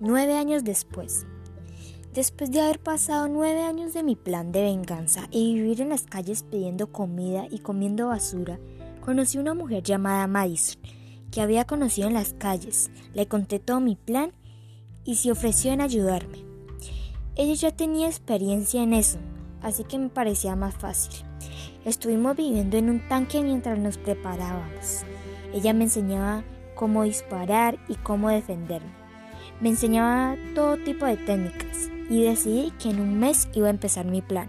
Nueve años después. Después de haber pasado nueve años de mi plan de venganza y vivir en las calles pidiendo comida y comiendo basura, conocí una mujer llamada Madison, que había conocido en las calles. Le conté todo mi plan y se ofreció en ayudarme. Ella ya tenía experiencia en eso, así que me parecía más fácil. Estuvimos viviendo en un tanque mientras nos preparábamos. Ella me enseñaba cómo disparar y cómo defenderme. Me enseñaba todo tipo de técnicas y decidí que en un mes iba a empezar mi plan.